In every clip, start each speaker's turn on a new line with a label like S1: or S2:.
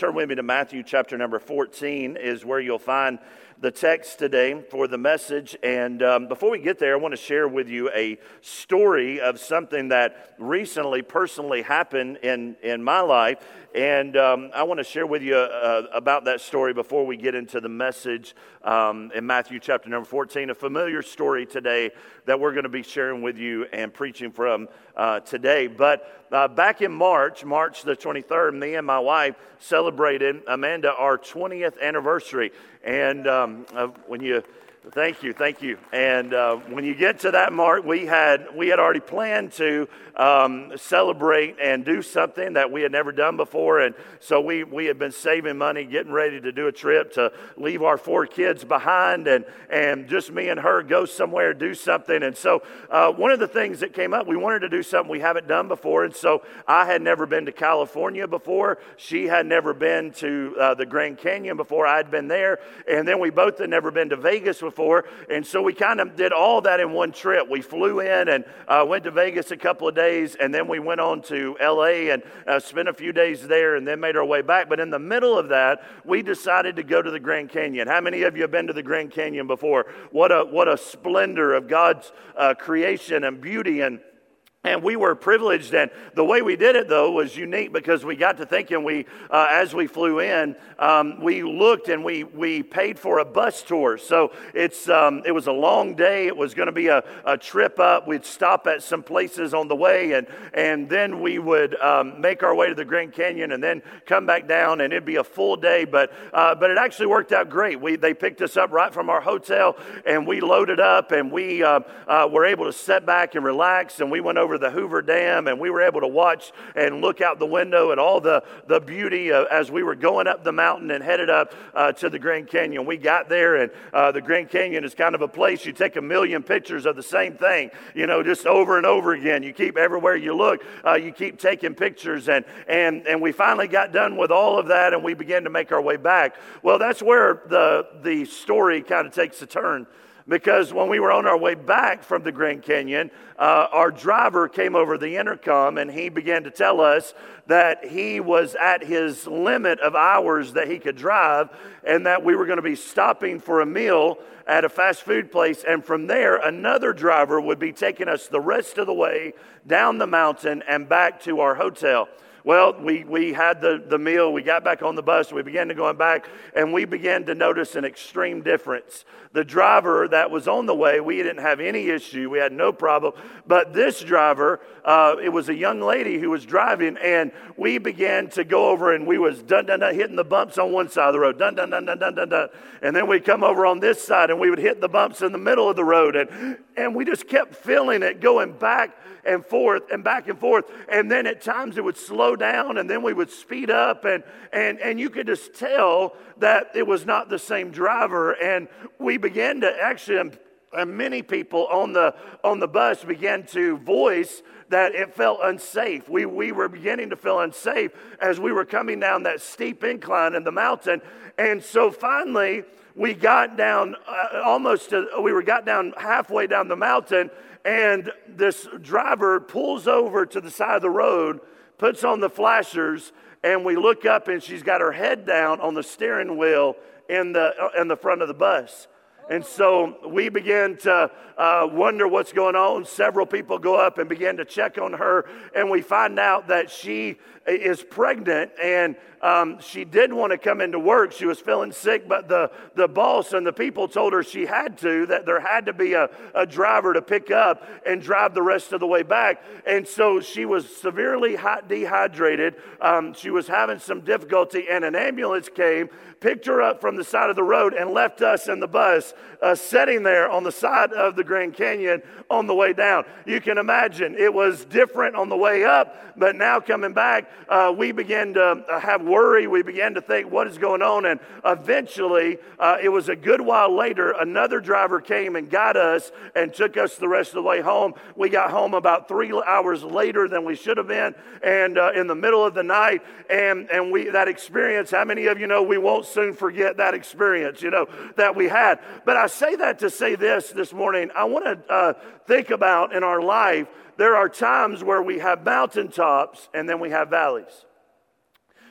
S1: turn with me to Matthew chapter number 14, is where you'll find the text today for the message. And um, before we get there, I want to share with you a story of something that recently personally happened in, in my life. And um, I want to share with you uh, about that story before we get into the message um, in Matthew chapter number 14. A familiar story today that we're going to be sharing with you and preaching from uh, today. But uh, back in March, March the 23rd, me and my wife celebrated, Amanda, our 20th anniversary. And um, uh, when you Thank you, thank you. And uh, when you get to that mark, we had we had already planned to um, celebrate and do something that we had never done before, and so we we had been saving money, getting ready to do a trip to leave our four kids behind, and and just me and her go somewhere, do something. And so uh, one of the things that came up, we wanted to do something we haven't done before, and so I had never been to California before. She had never been to uh, the Grand Canyon before. I'd been there, and then we both had never been to Vegas before. And so we kind of did all that in one trip. We flew in and uh, went to Vegas a couple of days, and then we went on to LA and uh, spent a few days there and then made our way back. But in the middle of that, we decided to go to the Grand Canyon. How many of you have been to the Grand Canyon before? What a, what a splendor of God's uh, creation and beauty and and we were privileged, and the way we did it though was unique because we got to thinking. We, uh, as we flew in, um, we looked and we we paid for a bus tour. So it's um, it was a long day. It was going to be a, a trip up. We'd stop at some places on the way, and and then we would um, make our way to the Grand Canyon, and then come back down, and it'd be a full day. But uh, but it actually worked out great. We they picked us up right from our hotel, and we loaded up, and we uh, uh were able to sit back and relax, and we went over over the Hoover Dam, and we were able to watch and look out the window at all the, the beauty uh, as we were going up the mountain and headed up uh, to the Grand Canyon. We got there, and uh, the Grand Canyon is kind of a place you take a million pictures of the same thing, you know, just over and over again. You keep everywhere you look, uh, you keep taking pictures, and, and, and we finally got done with all of that, and we began to make our way back. Well, that's where the, the story kind of takes a turn because when we were on our way back from the Grand Canyon, uh, our driver came over the intercom and he began to tell us that he was at his limit of hours that he could drive and that we were going to be stopping for a meal at a fast food place. And from there, another driver would be taking us the rest of the way down the mountain and back to our hotel. Well, we, we had the, the meal, we got back on the bus, we began to going back, and we began to notice an extreme difference. The driver that was on the way, we didn't have any issue, we had no problem. But this driver, uh, it was a young lady who was driving, and we began to go over and we was dun dun dun hitting the bumps on one side of the road, dun dun dun dun dun dun dun. And then we come over on this side and we would hit the bumps in the middle of the road, and, and we just kept feeling it going back and forth and back and forth. And then at times it would slow down and then we would speed up. And, and, and you could just tell that it was not the same driver. And we began to actually, and many people on the, on the bus began to voice that it felt unsafe. We, we were beginning to feel unsafe as we were coming down that steep incline in the mountain. And so finally, we got down uh, almost to, we were got down halfway down the mountain and this driver pulls over to the side of the road, puts on the flashers, and we look up and she's got her head down on the steering wheel in the, in the front of the bus. And so we began to uh, wonder what's going on. Several people go up and begin to check on her, and we find out that she is pregnant and um, she did want to come into work. She was feeling sick, but the, the boss and the people told her she had to, that there had to be a, a driver to pick up and drive the rest of the way back. And so she was severely dehydrated. Um, she was having some difficulty, and an ambulance came, picked her up from the side of the road, and left us in the bus uh, sitting there on the side of the Grand Canyon on the way down. You can imagine it was different on the way up, but now coming back, uh, we began to uh, have worry. We began to think, what is going on? And eventually, uh, it was a good while later, another driver came and got us and took us the rest of the way home. We got home about three hours later than we should have been, and uh, in the middle of the night. And, and we that experience, how many of you know we won't soon forget that experience, you know, that we had? But I say that to say this this morning. I want to uh, think about in our life there are times where we have mountaintops and then we have valleys.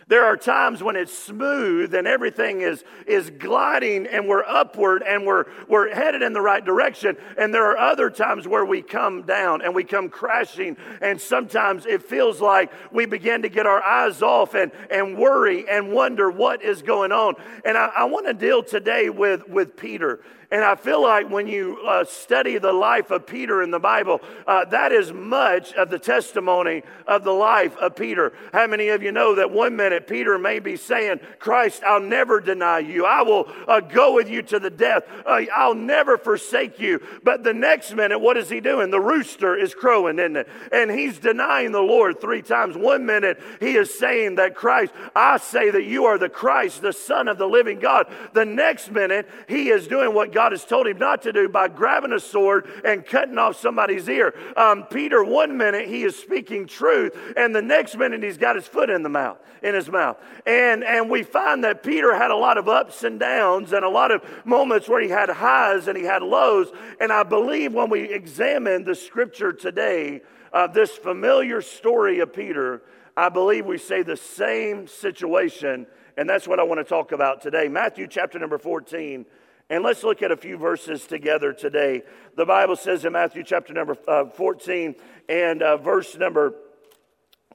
S1: There are times when it's smooth and everything is, is gliding and we're upward and we're, we're headed in the right direction. And there are other times where we come down and we come crashing. And sometimes it feels like we begin to get our eyes off and, and worry and wonder what is going on. And I, I want to deal today with, with Peter. And I feel like when you uh, study the life of Peter in the Bible, uh, that is much of the testimony of the life of Peter. How many of you know that one minute Peter may be saying, Christ, I'll never deny you. I will uh, go with you to the death. Uh, I'll never forsake you. But the next minute, what is he doing? The rooster is crowing, isn't it? And he's denying the Lord three times. One minute, he is saying that Christ, I say that you are the Christ, the Son of the living God. The next minute, he is doing what God God has told him not to do by grabbing a sword and cutting off somebody's ear. Um, Peter, one minute he is speaking truth, and the next minute he's got his foot in the mouth, in his mouth. And and we find that Peter had a lot of ups and downs and a lot of moments where he had highs and he had lows. And I believe when we examine the scripture today, uh, this familiar story of Peter, I believe we say the same situation. And that's what I want to talk about today. Matthew chapter number 14 and let's look at a few verses together today. The Bible says in Matthew chapter number uh, 14 and uh, verse number,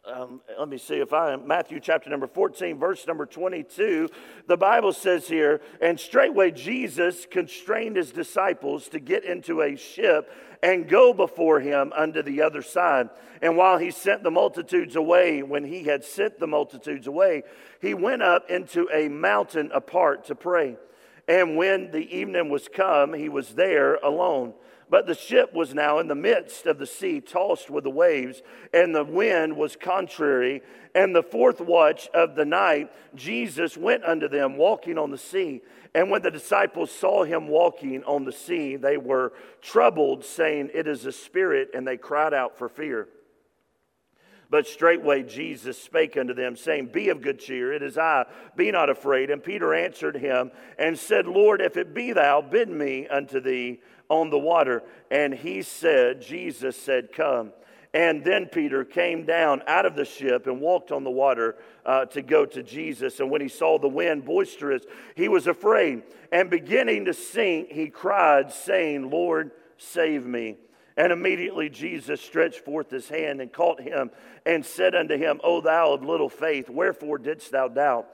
S1: um, let me see if I am, Matthew chapter number 14, verse number 22. The Bible says here, and straightway Jesus constrained his disciples to get into a ship and go before him unto the other side. And while he sent the multitudes away, when he had sent the multitudes away, he went up into a mountain apart to pray. And when the evening was come, he was there alone. But the ship was now in the midst of the sea, tossed with the waves, and the wind was contrary. And the fourth watch of the night, Jesus went unto them, walking on the sea. And when the disciples saw him walking on the sea, they were troubled, saying, It is a spirit, and they cried out for fear. But straightway Jesus spake unto them, saying, Be of good cheer, it is I, be not afraid. And Peter answered him and said, Lord, if it be thou, bid me unto thee on the water. And he said, Jesus said, Come. And then Peter came down out of the ship and walked on the water uh, to go to Jesus. And when he saw the wind boisterous, he was afraid. And beginning to sink, he cried, saying, Lord, save me. And immediately Jesus stretched forth his hand and caught him and said unto him, O thou of little faith, wherefore didst thou doubt?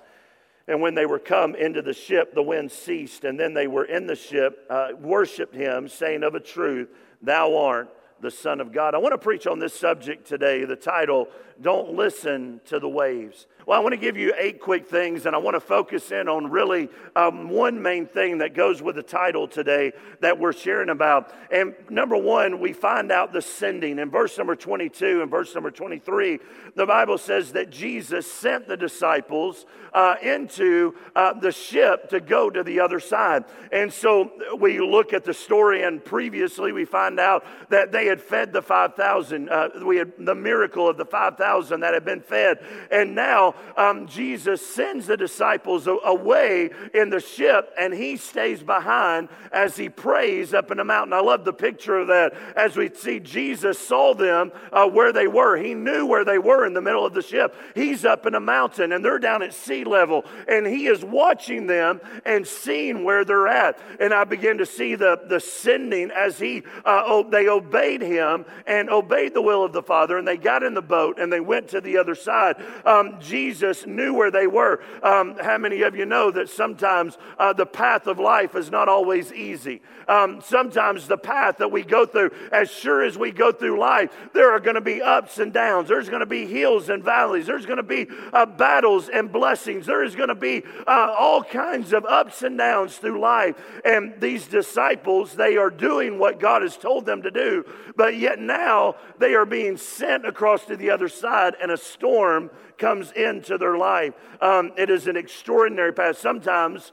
S1: And when they were come into the ship, the wind ceased, and then they were in the ship, uh, worshiped him, saying of a truth, Thou art the Son of God. I want to preach on this subject today. The title, Don't Listen to the Waves. Well, I want to give you eight quick things, and I want to focus in on really um, one main thing that goes with the title today that we're sharing about. And number one, we find out the sending. In verse number 22 and verse number 23, the Bible says that Jesus sent the disciples uh, into uh, the ship to go to the other side. And so we look at the story, and previously we find out that they had fed the 5,000. Uh, we had the miracle of the 5,000 that had been fed. And now um, Jesus sends the disciples away in the ship and he stays behind as he prays up in the mountain. I love the picture of that as we see Jesus saw them uh, where they were. He knew where they were in the middle of the ship. He's up in a mountain and they're down at sea level and he is watching them and seeing where they're at. And I begin to see the, the sending as he, uh, they obeyed him and obeyed the will of the Father and they got in the boat and they went to the other side. Um, Jesus Jesus knew where they were. Um, how many of you know that sometimes uh, the path of life is not always easy? Um, sometimes the path that we go through, as sure as we go through life, there are going to be ups and downs. There's going to be hills and valleys. There's going to be uh, battles and blessings. There is going to be uh, all kinds of ups and downs through life. And these disciples, they are doing what God has told them to do, but yet now they are being sent across to the other side, and a storm comes into their life. Um, it is an extraordinary path. Sometimes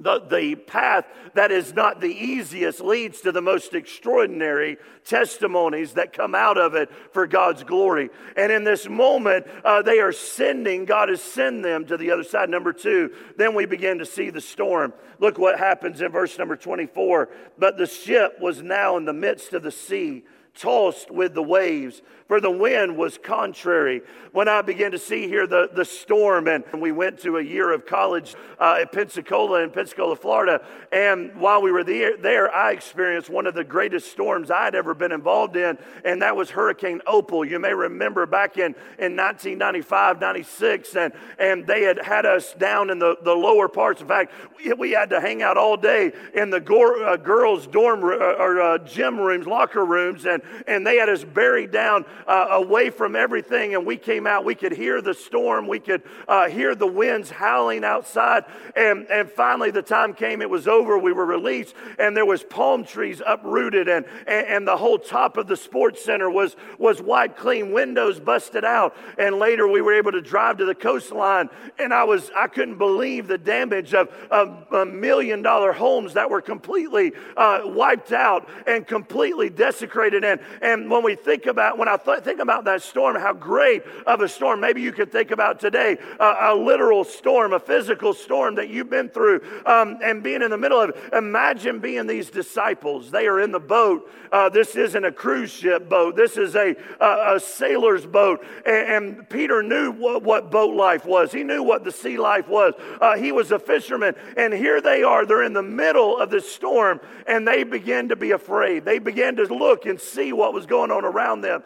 S1: the, the path that is not the easiest leads to the most extraordinary testimonies that come out of it for God's glory. And in this moment, uh, they are sending, God has sent them to the other side. Number two, then we begin to see the storm. Look what happens in verse number 24. But the ship was now in the midst of the sea tossed with the waves, for the wind was contrary. When I began to see here the, the storm, and we went to a year of college uh, at Pensacola in Pensacola, Florida, and while we were there, there, I experienced one of the greatest storms I'd ever been involved in, and that was Hurricane Opal. You may remember back in, in 1995, 96, and, and they had had us down in the, the lower parts. In fact, we, we had to hang out all day in the go- uh, girls' dorm uh, or uh, gym rooms, locker rooms, and, and they had us buried down uh, away from everything. And we came out, we could hear the storm, we could uh, hear the winds howling outside. And, and finally, the time came, it was over, we were released, and there was palm trees uprooted, and, and, and the whole top of the sports center was, was wiped clean, windows busted out. And later, we were able to drive to the coastline, and I was I couldn't believe the damage of, of a million dollar homes that were completely uh, wiped out and completely desecrated. And, and when we think about, when I think about that storm, how great of a storm, maybe you could think about today uh, a literal storm, a physical storm that you've been through um, and being in the middle of. It. Imagine being these disciples. They are in the boat. Uh, this isn't a cruise ship boat, this is a, a, a sailor's boat. And, and Peter knew what, what, boat life was, he knew what the sea life was. Uh, he was a fisherman. And here they are, they're in the middle of the storm, and they begin to be afraid. They began to look and see what was going on around them.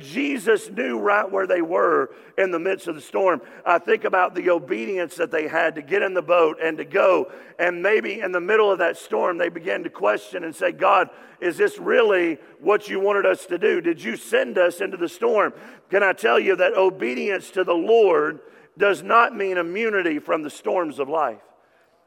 S1: Jesus knew right where they were in the midst of the storm. I think about the obedience that they had to get in the boat and to go. And maybe in the middle of that storm, they began to question and say, God, is this really what you wanted us to do? Did you send us into the storm? Can I tell you that obedience to the Lord does not mean immunity from the storms of life?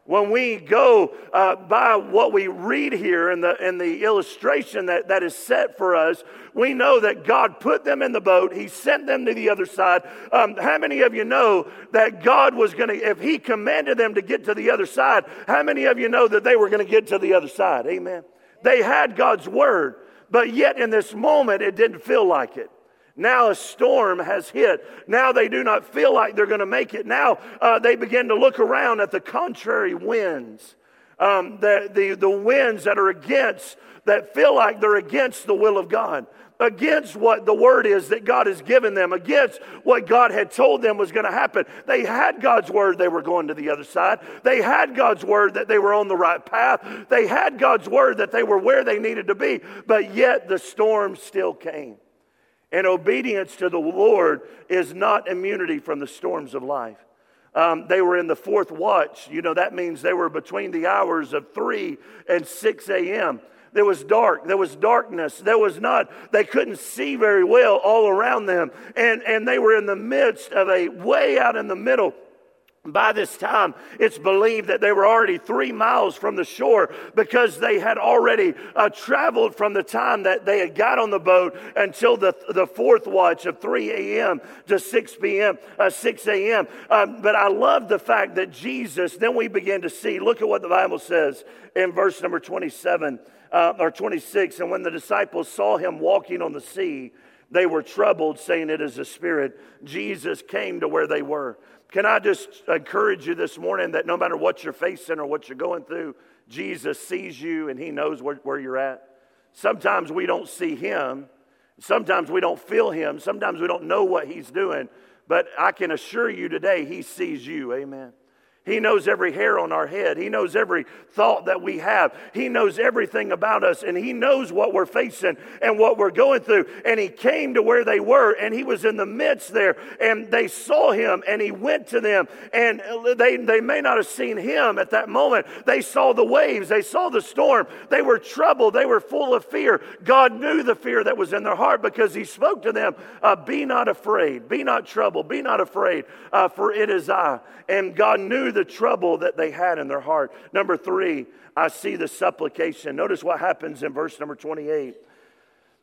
S1: When we go uh, by what we read here in the, in the illustration that, that is set for us, we know that God put them in the boat. He sent them to the other side. Um, how many of you know that God was going to, if He commanded them to get to the other side, how many of you know that they were going to get to the other side? Amen. They had God's word, but yet in this moment, it didn't feel like it. Now a storm has hit. Now they do not feel like they're going to make it. Now uh, they begin to look around at the contrary winds, um, the, the, the winds that are against, that feel like they're against the will of God against what the word is that God has given them, against what God had told them was going to happen. They had God's word they were going to the other side. They had God's word that they were on the right path. They had God's word that they were where they needed to be, but yet the storm still came. And obedience to the Lord is not immunity from the storms of life. Um, they were in the fourth watch. You know, that means they were between the hours of 3 and 6 a.m. There was dark. There was darkness. There was not, they couldn't see very well all around them. And, and they were in the midst of a way out in the middle by this time, it's believed that they were already three miles from the shore because they had already uh, traveled from the time that they had got on the boat until the, the fourth watch of 3 a.m. to 6 p.m., uh, 6 a.m. Um, but I love the fact that Jesus, then we begin to see, look at what the Bible says in verse number 27 uh, or 26. And when the disciples saw him walking on the sea, they were troubled, saying, It is a spirit. Jesus came to where they were. Can I just encourage you this morning that no matter what you're facing or what you're going through, Jesus sees you and he knows where, where you're at. Sometimes we don't see him. Sometimes we don't feel him. Sometimes we don't know what he's doing. But I can assure you today, he sees you. Amen. He knows every hair on our head. He knows every thought that we have. He knows everything about us, and He knows what we're facing and what we're going through. And He came to where they were, and He was in the midst there, and they saw Him, and He went to them. And they, they may not have seen Him at that moment. They saw the waves, they saw the storm. They were troubled, they were full of fear. God knew the fear that was in their heart because He spoke to them uh, Be not afraid, be not troubled, be not afraid, uh, for it is I. And God knew the trouble that they had in their heart. Number three, I see the supplication. Notice what happens in verse number 28.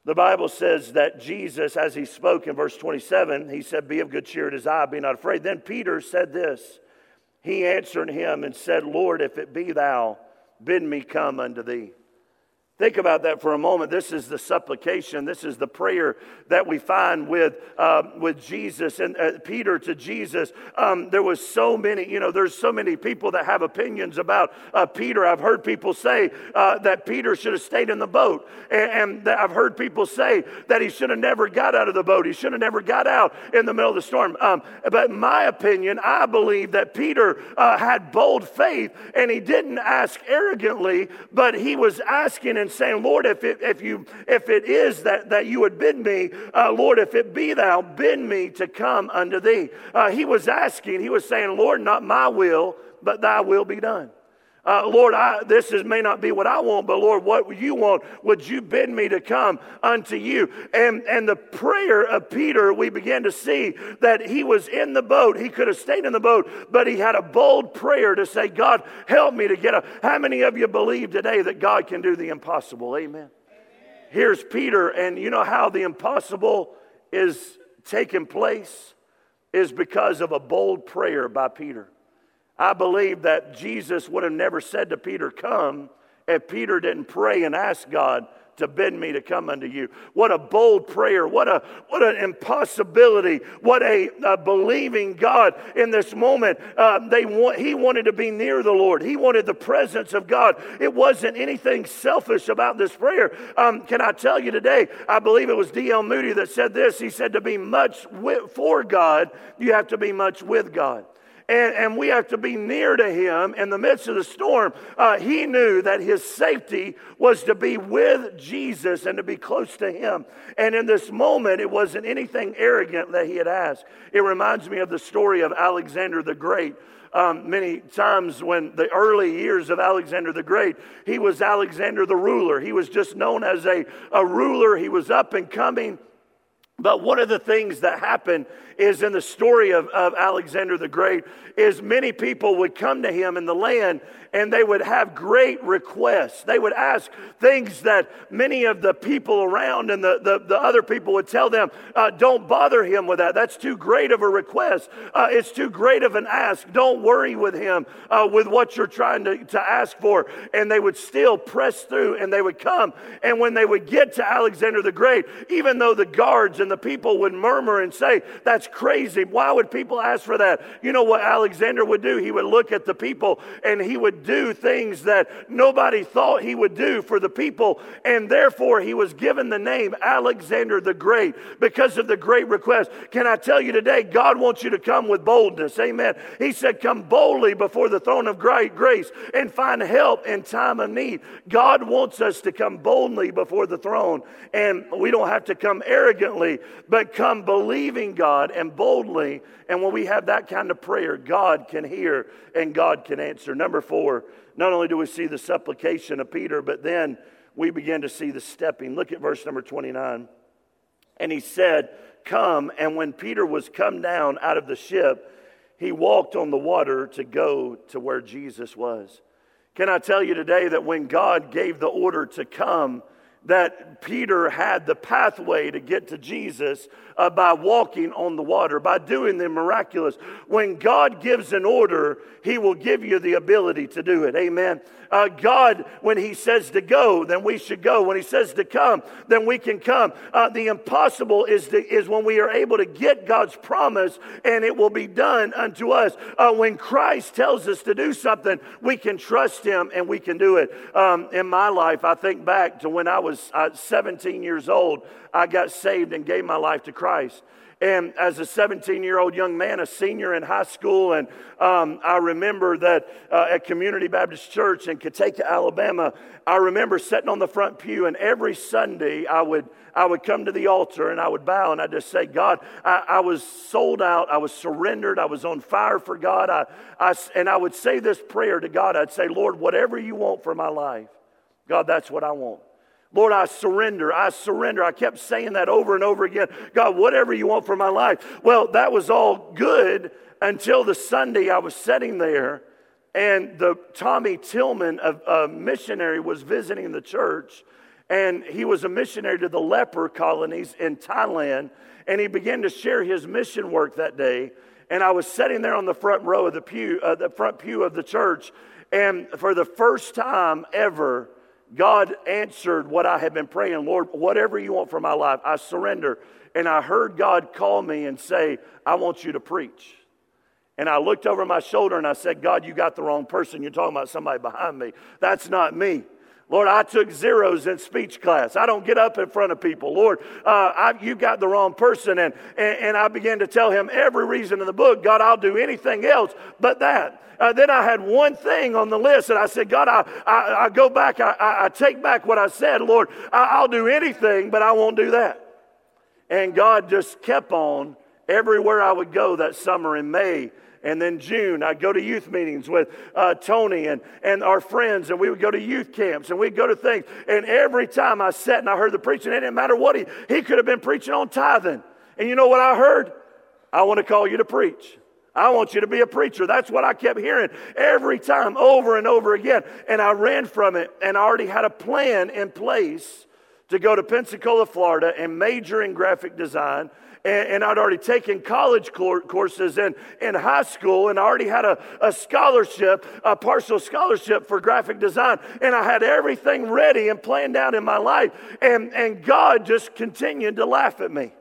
S1: The Bible says that Jesus, as he spoke in verse 27, he said, Be of good cheer, it is I, be not afraid. Then Peter said this He answered him and said, Lord, if it be thou, bid me come unto thee. Think about that for a moment. This is the supplication. This is the prayer that we find with, uh, with Jesus and uh, Peter to Jesus. Um, there was so many, you know, there's so many people that have opinions about uh, Peter. I've heard people say uh, that Peter should have stayed in the boat. And, and I've heard people say that he should have never got out of the boat. He should have never got out in the middle of the storm. Um, but in my opinion, I believe that Peter uh, had bold faith and he didn't ask arrogantly, but he was asking and saying, Lord, if it, if you, if it is that, that you would bid me, uh, Lord, if it be thou, bid me to come unto thee. Uh, he was asking, he was saying, Lord, not my will, but thy will be done. Uh, Lord, I, this is, may not be what I want, but Lord, what you want, would you bid me to come unto you? And, and the prayer of Peter, we began to see that he was in the boat. He could have stayed in the boat, but he had a bold prayer to say, God, help me to get up. How many of you believe today that God can do the impossible? Amen. Amen. Here's Peter, and you know how the impossible is taking place? Is because of a bold prayer by Peter. I believe that Jesus would have never said to Peter, Come, if Peter didn't pray and ask God to bid me to come unto you. What a bold prayer. What, a, what an impossibility. What a, a believing God in this moment. Uh, they want, he wanted to be near the Lord, he wanted the presence of God. It wasn't anything selfish about this prayer. Um, can I tell you today? I believe it was D.L. Moody that said this. He said, To be much with, for God, you have to be much with God and, and we have to be near to him in the midst of the storm. Uh, he knew that his safety was to be with Jesus and to be close to him. And in this moment, it wasn't anything arrogant that he had asked. It reminds me of the story of Alexander the Great. Um, many times when the early years of Alexander the Great, he was Alexander the ruler. He was just known as a, a ruler. He was up and coming. But one of the things that happened is in the story of, of Alexander the Great is many people would come to him in the land and they would have great requests. They would ask things that many of the people around and the, the, the other people would tell them, uh, don't bother him with that. That's too great of a request. Uh, it's too great of an ask. Don't worry with him uh, with what you're trying to, to ask for. And they would still press through and they would come. And when they would get to Alexander the Great, even though the guards and the people would murmur and say, that's crazy. Why would people ask for that? You know what Alexander would do? He would look at the people and he would do things that nobody thought he would do for the people. And therefore, he was given the name Alexander the Great because of the great request. Can I tell you today, God wants you to come with boldness. Amen. He said, Come boldly before the throne of great grace and find help in time of need. God wants us to come boldly before the throne. And we don't have to come arrogantly, but come believing God and boldly. And when we have that kind of prayer, God can hear and God can answer. Number four, not only do we see the supplication of Peter, but then we begin to see the stepping. Look at verse number 29. And he said, Come. And when Peter was come down out of the ship, he walked on the water to go to where Jesus was. Can I tell you today that when God gave the order to come, that Peter had the pathway to get to Jesus uh, by walking on the water, by doing the miraculous. When God gives an order, He will give you the ability to do it. Amen. Uh, God, when He says to go, then we should go. When He says to come, then we can come. Uh, the impossible is, to, is when we are able to get God's promise and it will be done unto us. Uh, when Christ tells us to do something, we can trust Him and we can do it. Um, in my life, I think back to when I was uh, 17 years old, I got saved and gave my life to Christ. And as a 17 year old young man, a senior in high school, and um, I remember that uh, at Community Baptist Church in Kataka, Alabama, I remember sitting on the front pew, and every Sunday I would, I would come to the altar and I would bow and I'd just say, God, I, I was sold out, I was surrendered, I was on fire for God. I, I, and I would say this prayer to God I'd say, Lord, whatever you want for my life, God, that's what I want. Lord, I surrender. I surrender. I kept saying that over and over again. God, whatever you want for my life. Well, that was all good until the Sunday I was sitting there and the Tommy Tillman, a, a missionary, was visiting the church. And he was a missionary to the leper colonies in Thailand. And he began to share his mission work that day. And I was sitting there on the front row of the pew, uh, the front pew of the church. And for the first time ever, God answered what I had been praying. Lord, whatever you want for my life, I surrender. And I heard God call me and say, I want you to preach. And I looked over my shoulder and I said, God, you got the wrong person. You're talking about somebody behind me. That's not me. Lord, I took zeros in speech class. I don't get up in front of people. Lord, uh, I, you got the wrong person. And, and, and, I began to tell him every reason in the book God, I'll do anything else but that. Uh, then I had one thing on the list, and I said, God, I, I, I go back, I, I, take back what I said. Lord, I'll do anything, but I won't do that. And God just kept on everywhere I would go that summer in May and then June, I'd go to youth meetings with uh, Tony and, and our friends, and we would go to youth camps and we'd go to things. And every time I sat and I heard the preaching, it didn't matter what he, he could have been preaching on tithing. And you know what I heard? I want to call you to preach. I want you to be a preacher. That's what I kept hearing every time, over and over again. And I ran from it, and I already had a plan in place to go to Pensacola, Florida, and major in graphic design and, and I'd already taken college courses in, in high school, and I already had a, a scholarship, a partial scholarship for graphic design, and I had everything ready and planned out in my life. And, and God just continued to laugh at me.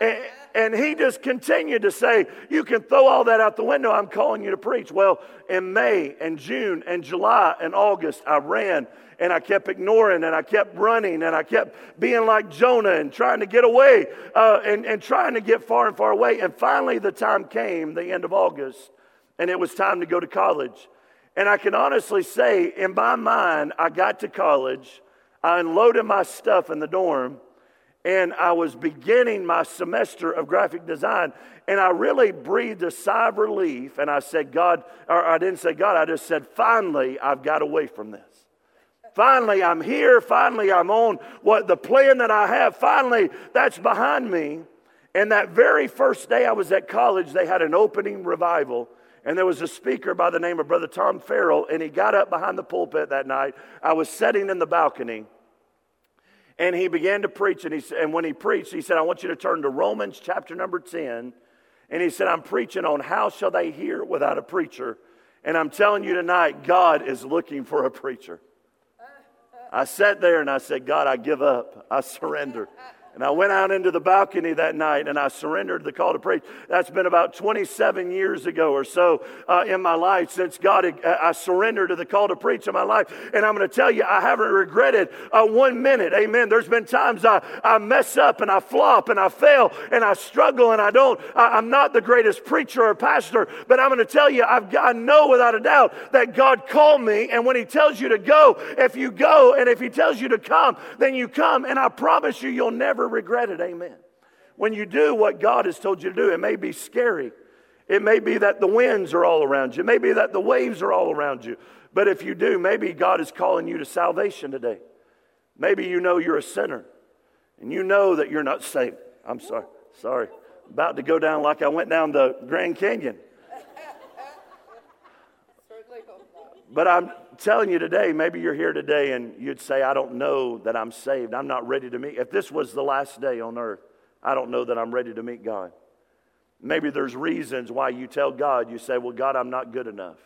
S1: And, and he just continued to say, You can throw all that out the window. I'm calling you to preach. Well, in May and June and July and August, I ran and I kept ignoring and I kept running and I kept being like Jonah and trying to get away uh, and, and trying to get far and far away. And finally, the time came, the end of August, and it was time to go to college. And I can honestly say, in my mind, I got to college, I unloaded my stuff in the dorm, and I was beginning my semester of graphic design. And I really breathed a sigh of relief. And I said, God, or I didn't say God, I just said, finally, I've got away from this. Finally, I'm here. Finally, I'm on what the plan that I have. Finally, that's behind me. And that very first day I was at college, they had an opening revival. And there was a speaker by the name of Brother Tom Farrell, and he got up behind the pulpit that night. I was sitting in the balcony, and he began to preach. And, he, and when he preached, he said, I want you to turn to Romans chapter number 10. And he said, I'm preaching on how shall they hear without a preacher. And I'm telling you tonight, God is looking for a preacher. I sat there and I said, God, I give up. I surrender. And I went out into the balcony that night and I surrendered the call to preach. That's been about 27 years ago or so uh, in my life since God, had, I surrendered to the call to preach in my life. And I'm going to tell you, I haven't regretted uh, one minute. Amen. There's been times I, I mess up and I flop and I fail and I struggle and I don't, I, am not the greatest preacher or pastor, but I'm going to tell you, I've I know without a doubt that God called me. And when He tells you to go, if you go and if He tells you to come, then you come. And I promise you, you'll never never regret it. Amen. When you do what God has told you to do, it may be scary. It may be that the winds are all around you. It may be that the waves are all around you. But if you do, maybe God is calling you to salvation today. Maybe you know you're a sinner and you know that you're not saved. I'm sorry. Sorry. About to go down like I went down the Grand Canyon. But I'm telling you today, maybe you're here today and you'd say, I don't know that I'm saved. I'm not ready to meet. If this was the last day on earth, I don't know that I'm ready to meet God. Maybe there's reasons why you tell God, you say, Well, God, I'm not good enough.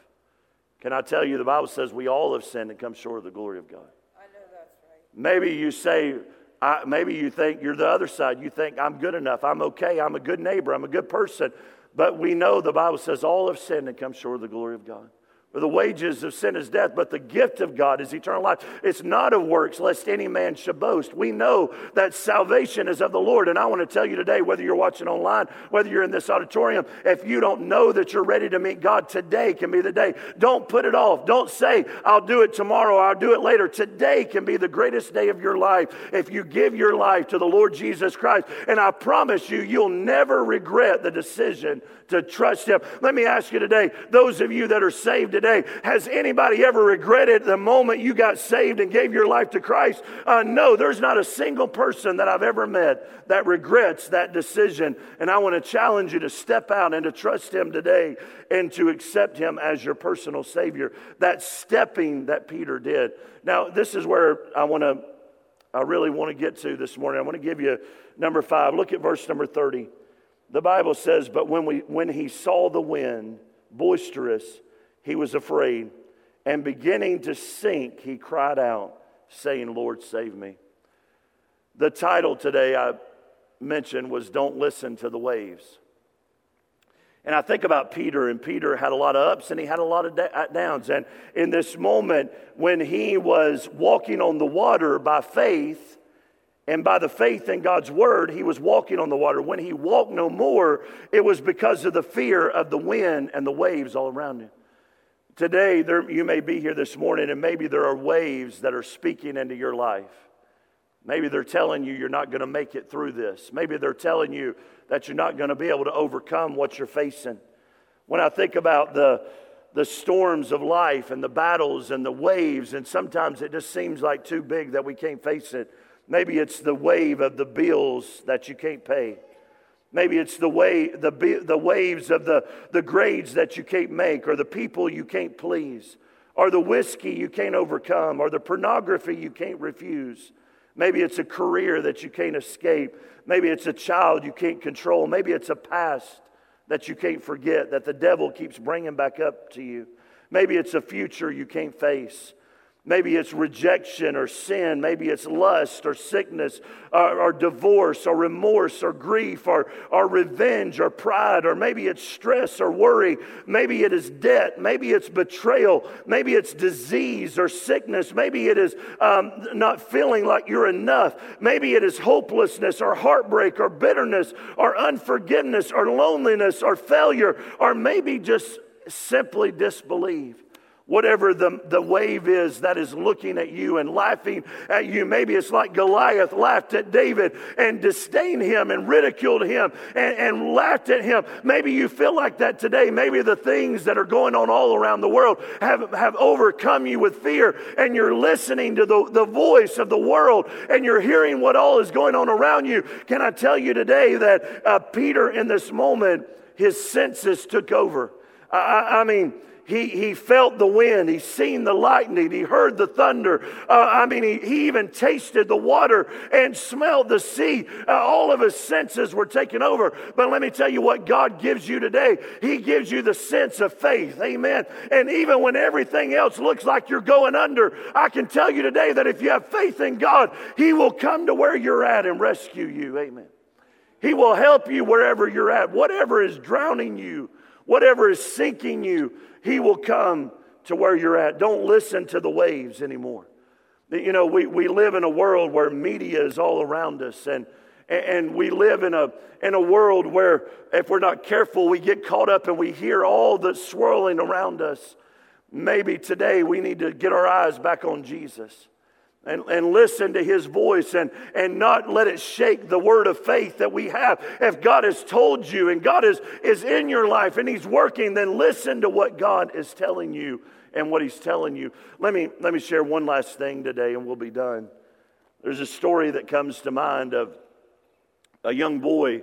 S1: Can I tell you, the Bible says we all have sinned and come short of the glory of God.
S2: I know that's right.
S1: Maybe you say, I, maybe you think you're the other side. You think, I'm good enough. I'm okay. I'm a good neighbor. I'm a good person. But we know the Bible says all have sinned and come short of the glory of God. For the wages of sin is death, but the gift of God is eternal life. It's not of works, lest any man should boast. We know that salvation is of the Lord. And I want to tell you today, whether you're watching online, whether you're in this auditorium, if you don't know that you're ready to meet God, today can be the day. Don't put it off. Don't say, I'll do it tomorrow, I'll do it later. Today can be the greatest day of your life if you give your life to the Lord Jesus Christ. And I promise you, you'll never regret the decision to trust Him. Let me ask you today, those of you that are saved today, has anybody ever regretted the moment you got saved and gave your life to Christ? Uh, no, there's not a single person that I've ever met that regrets that decision. And I want to challenge you to step out and to trust Him today and to accept Him as your personal Savior. That stepping that Peter did. Now, this is where I want to. I really want to get to this morning. I want to give you number five. Look at verse number 30 the Bible says, But when, we, when he saw the wind boisterous, he was afraid. And beginning to sink, he cried out saying, Lord, save me. The title today I mentioned was Don't Listen to the Waves. And I think about Peter, and Peter had a lot of ups and he had a lot of uh, downs. And in this moment, when he was walking on the water by faith, and by the faith in God's word, he was walking on the water. When he walked no more, it was because of the fear of the wind and the waves all around him. Today, there, you may be here this morning, and maybe there are waves that are speaking into your life. Maybe they're telling you you're not going to make it through this. Maybe they're telling you that you're not going to be able to overcome what you're facing. When I think about the, the storms of life and the battles and the waves, and sometimes it just seems like too big that we can't face it. Maybe it's the wave of the bills that you can't pay. Maybe it's the, way, the, the waves of the, the grades that you can't make, or the people you can't please, or the whiskey you can't overcome, or the pornography you can't refuse. Maybe it's a career that you can't escape. Maybe it's a child you can't control. Maybe it's a past that you can't forget, that the devil keeps bringing back up to you. Maybe it's a future you can't face. Maybe it's rejection or sin. Maybe it's lust or sickness or, or, divorce or remorse or grief or, or revenge or pride. Or maybe it's stress or worry. Maybe it is debt. Maybe it's betrayal. Maybe it's disease or sickness. Maybe it is um, not feeling like you're enough. Maybe it is hopelessness or heartbreak or bitterness or unforgiveness or loneliness or failure. Or maybe just simply disbelief whatever the, the wave is that is looking at you and laughing at you. Maybe it's like Goliath laughed at David and disdained him and ridiculed him and, and laughed at him. Maybe you feel like that today. Maybe the things that are going on all around the world have, have overcome you with fear and you're listening to the, the voice of the world and you're hearing what all is going on around you. Can I tell you today that uh, Peter, in this moment, his senses took over? I, I mean, he, he felt the wind. He seen the lightning. He heard the thunder. Uh, I mean, he, he even tasted the water and smelled the sea. Uh, all of his senses were taken over. But let me tell you what God gives you today. He gives you the sense of faith. Amen. And even when everything else looks like you're going under, I can tell you today that if you have faith in God, He will come to where you're at and rescue you. Amen. He will help you wherever you're at. Whatever is drowning you, whatever is sinking you, he will come to where you're at. Don't listen to the waves anymore. You know, we, we live in a world where media is all around us, and, and we live in a, in a world where, if we're not careful, we get caught up and we hear all the swirling around us. Maybe today we need to get our eyes back on Jesus and, and listen to his voice and, and not let it shake the word of faith that we have. If God has told you and God is, is in your life and he's working, then listen to what God is telling you and what he's telling you. Let me, let me share one last thing today and we'll be done. There's a story that comes to mind of a young boy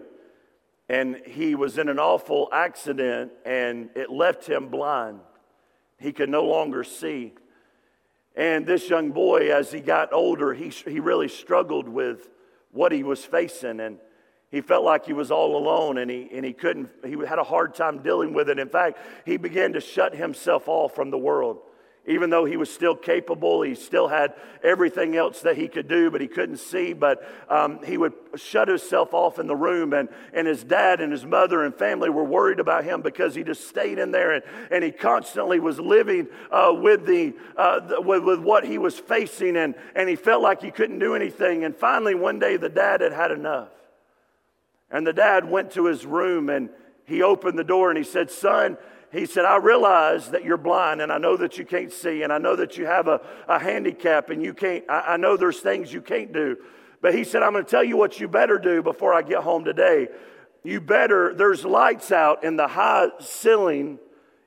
S1: and he was in an awful accident and it left him blind. He could no longer see. And this young boy, as he got older, he, he really struggled with what he was facing. And he felt like he was all alone and he, and he couldn't, he had a hard time dealing with it. In fact, he began to shut himself off from the world. Even though he was still capable, he still had everything else that he could do, but he couldn't see. But um, he would shut himself off in the room, and, and his dad and his mother and family were worried about him because he just stayed in there and, and he constantly was living uh, with, the, uh, the, with, with what he was facing, and, and he felt like he couldn't do anything. And finally, one day, the dad had had enough. And the dad went to his room and he opened the door and he said, Son, he said, I realize that you're blind and I know that you can't see and I know that you have a, a handicap and you can't, I, I know there's things you can't do. But he said, I'm going to tell you what you better do before I get home today. You better, there's lights out in the high ceiling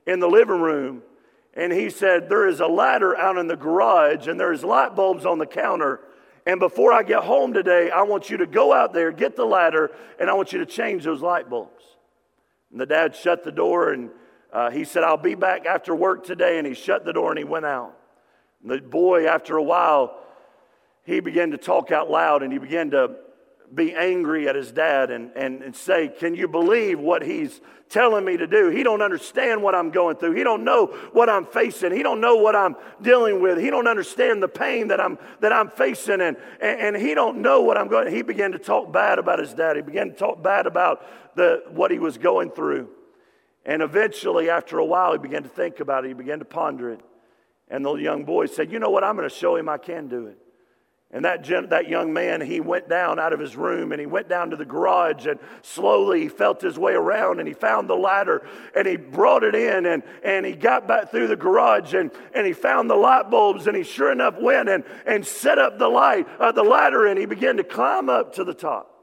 S1: in the living room. And he said, There is a ladder out in the garage and there's light bulbs on the counter. And before I get home today, I want you to go out there, get the ladder, and I want you to change those light bulbs. And the dad shut the door and uh, he said, I'll be back after work today. And he shut the door and he went out. And the boy, after a while, he began to talk out loud and he began to be angry at his dad and, and, and say, Can you believe what he's telling me to do? He don't understand what I'm going through. He don't know what I'm facing. He don't know what I'm dealing with. He don't understand the pain that I'm that I'm facing and, and, and he don't know what I'm going. He began to talk bad about his dad. He began to talk bad about the what he was going through. And eventually, after a while, he began to think about it. He began to ponder it. And the young boy said, You know what? I'm going to show him I can do it. And that, gen- that young man, he went down out of his room and he went down to the garage and slowly he felt his way around and he found the ladder and he brought it in and, and he got back through the garage and, and he found the light bulbs and he sure enough went and, and set up the light, uh, the ladder and he began to climb up to the top.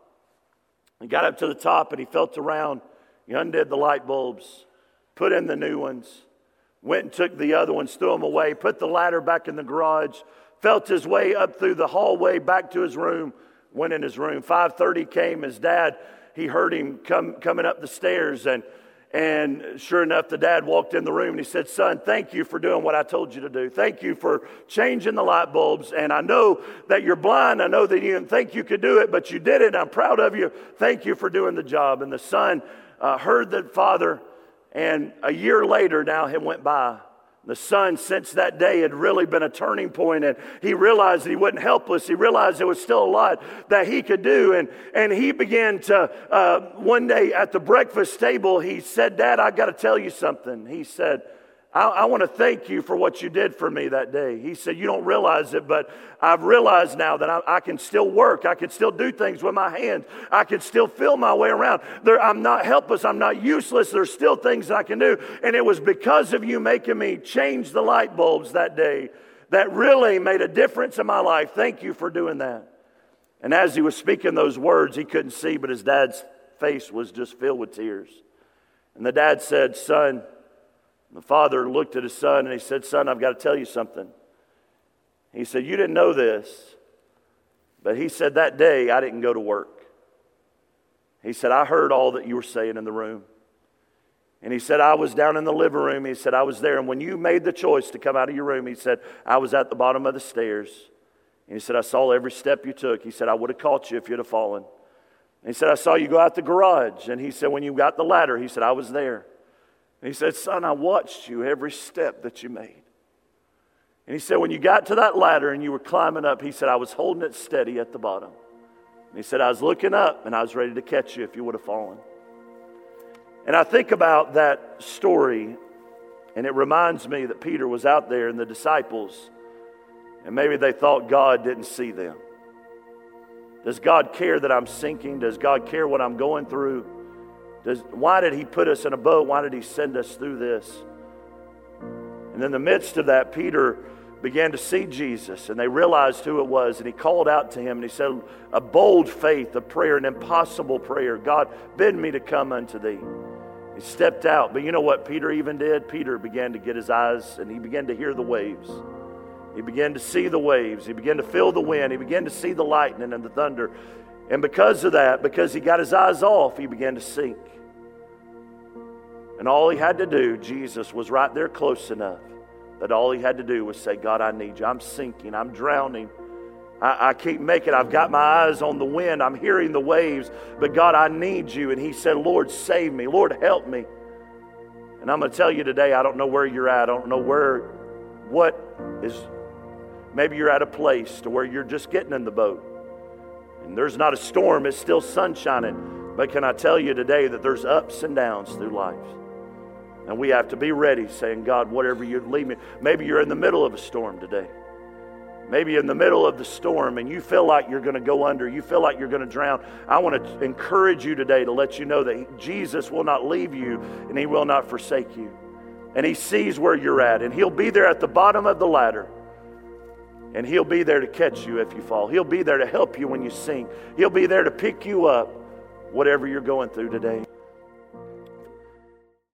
S1: He got up to the top and he felt around. He undid the light bulbs, put in the new ones, went and took the other ones, threw them away, put the ladder back in the garage, felt his way up through the hallway back to his room, went in his room. 5:30 came. His dad, he heard him come, coming up the stairs, and and sure enough, the dad walked in the room and he said, Son, thank you for doing what I told you to do. Thank you for changing the light bulbs. And I know that you're blind. I know that you didn't think you could do it, but you did it. I'm proud of you. Thank you for doing the job. And the son uh, heard the father, and a year later now he went by. The son, since that day, had really been a turning point, and he realized that he wasn't helpless. He realized there was still a lot that he could do, and, and he began to, uh, one day at the breakfast table, he said, Dad, I got to tell you something. He said, I, I want to thank you for what you did for me that day. He said, You don't realize it, but I've realized now that I, I can still work. I can still do things with my hands. I can still feel my way around. There, I'm not helpless. I'm not useless. There's still things I can do. And it was because of you making me change the light bulbs that day that really made a difference in my life. Thank you for doing that. And as he was speaking those words, he couldn't see, but his dad's face was just filled with tears. And the dad said, Son, the father looked at his son and he said, Son, I've got to tell you something. He said, You didn't know this, but he said, That day I didn't go to work. He said, I heard all that you were saying in the room. And he said, I was down in the living room. He said, I was there. And when you made the choice to come out of your room, he said, I was at the bottom of the stairs. And he said, I saw every step you took. He said, I would have caught you if you'd have fallen. And he said, I saw you go out the garage. And he said, when you got the ladder, he said, I was there. And he said, Son, I watched you every step that you made. And he said, When you got to that ladder and you were climbing up, he said, I was holding it steady at the bottom. And he said, I was looking up and I was ready to catch you if you would have fallen. And I think about that story, and it reminds me that Peter was out there and the disciples, and maybe they thought God didn't see them. Does God care that I'm sinking? Does God care what I'm going through? Does, why did he put us in a boat? Why did he send us through this? And in the midst of that, Peter began to see Jesus and they realized who it was. And he called out to him and he said, A bold faith, a prayer, an impossible prayer. God, bid me to come unto thee. He stepped out. But you know what Peter even did? Peter began to get his eyes and he began to hear the waves. He began to see the waves. He began to feel the wind. He began to see the lightning and the thunder. And because of that, because he got his eyes off, he began to sink. And all he had to do, Jesus was right there close enough that all he had to do was say, God, I need you. I'm sinking. I'm drowning. I, I keep making, I've got my eyes on the wind. I'm hearing the waves. But God, I need you. And he said, Lord, save me. Lord, help me. And I'm going to tell you today, I don't know where you're at. I don't know where, what is, maybe you're at a place to where you're just getting in the boat. And there's not a storm, it's still sun shining. But can I tell you today that there's ups and downs through life? And we have to be ready, saying, God, whatever you lead me. Maybe you're in the middle of a storm today. Maybe in the middle of the storm and you feel like you're going to go under, you feel like you're going to drown. I want to encourage you today to let you know that Jesus will not leave you and he will not forsake you. And he sees where you're at, and he'll be there at the bottom of the ladder. And he'll be there to catch you if you fall. He'll be there to help you when you sink. He'll be there to pick you up, whatever you're going through today.